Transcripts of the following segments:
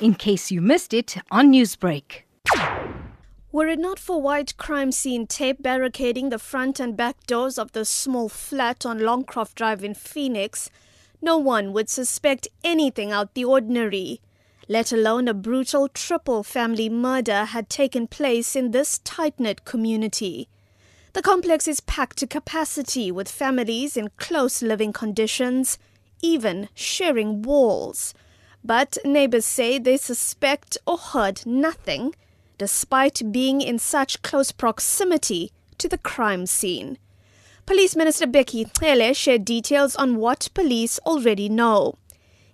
in case you missed it on Newsbreak. Were it not for white crime scene tape barricading the front and back doors of the small flat on Longcroft Drive in Phoenix, no one would suspect anything out the ordinary, let alone a brutal triple family murder had taken place in this tight knit community. The complex is packed to capacity with families in close living conditions, even sharing walls. But neighbors say they suspect or heard nothing despite being in such close proximity to the crime scene. Police Minister Bheki Cele shared details on what police already know.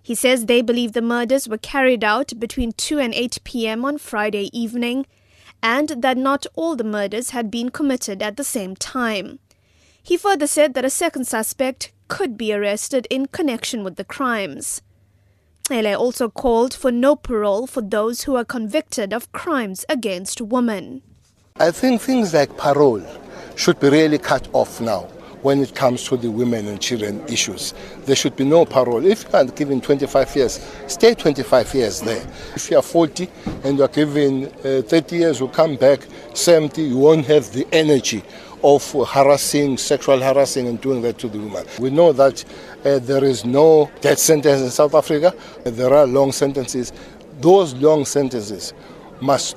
He says they believe the murders were carried out between 2 and 8 p.m. on Friday evening and that not all the murders had been committed at the same time. He further said that a second suspect could be arrested in connection with the crimes. Cele also called for no parole for those who are convicted of crimes against women. I think things like parole should be really cut off now when it comes to the women and children issues. There should be no parole. If you are given 25 years, stay 25 years there. If you are 40 and you are given uh, 30 years, you come back 70, you won't have the energy of harassing, sexual harassing, and doing that to the woman. We know that uh, there is no death sentence in South Africa. There are long sentences. Those long sentences must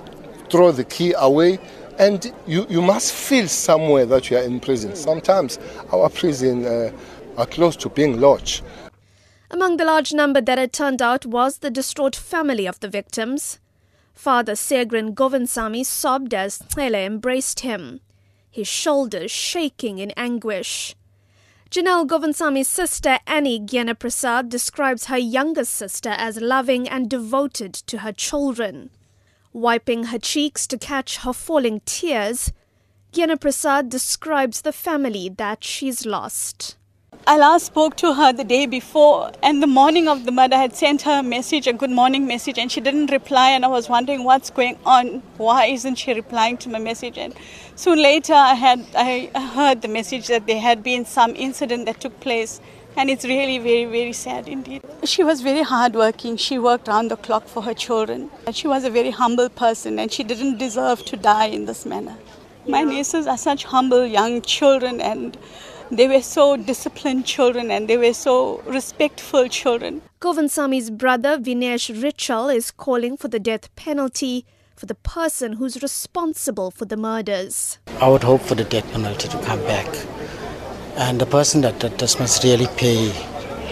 throw the key away and you, you must feel somewhere that you are in prison. Sometimes our prisons uh, are close to being lodged. Among the large number that had turned out was the distraught family of the victims. Father Segrin Govindsamy sobbed as Cele embraced him, his shoulders shaking in anguish. Janelle Govindsamy's sister Annie Gyanaprasad describes her younger sister as loving and devoted to her children. Wiping her cheeks to catch her falling tears, Gyanaprasad describes the family that she's lost. I last spoke to her the day before, and the morning of the murder, I had sent her a message, a good morning message, and she didn't reply. And I was wondering what's going on. Why isn't she replying to my message? And soon later, I had I heard the message that there had been some incident that took place, and it's really very, very sad indeed. She was very hardworking. She worked round the clock for her children. She was a very humble person and she didn't deserve to die in this manner. My nieces are such humble young children and they were so disciplined children and they were so respectful children. Govindsamy's brother Vinesh Richal is calling for the death penalty for the person who's responsible for the murders. I would hope for the death penalty to come back and the person that, that does must really pay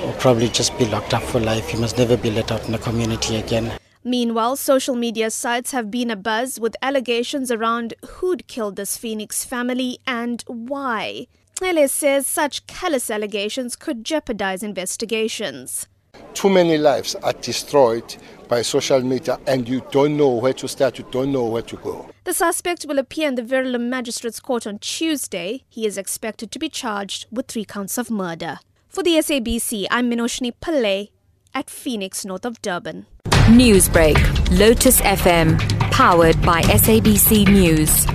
will probably just be locked up for life. He must never be let out in the community again. Meanwhile, social media sites have been abuzz with allegations around who'd killed this Phoenix family and why. Cele says such callous allegations could jeopardize investigations. Too many lives are destroyed by social media and you don't know where to start, you don't know where to go. The suspect will appear in the Verulam Magistrates Court on Tuesday. He is expected to be charged with three counts of murder. For the SABC, I'm Minoshni Pillay at Phoenix, north of Durban. Newsbreak, Lotus FM, powered by SABC News.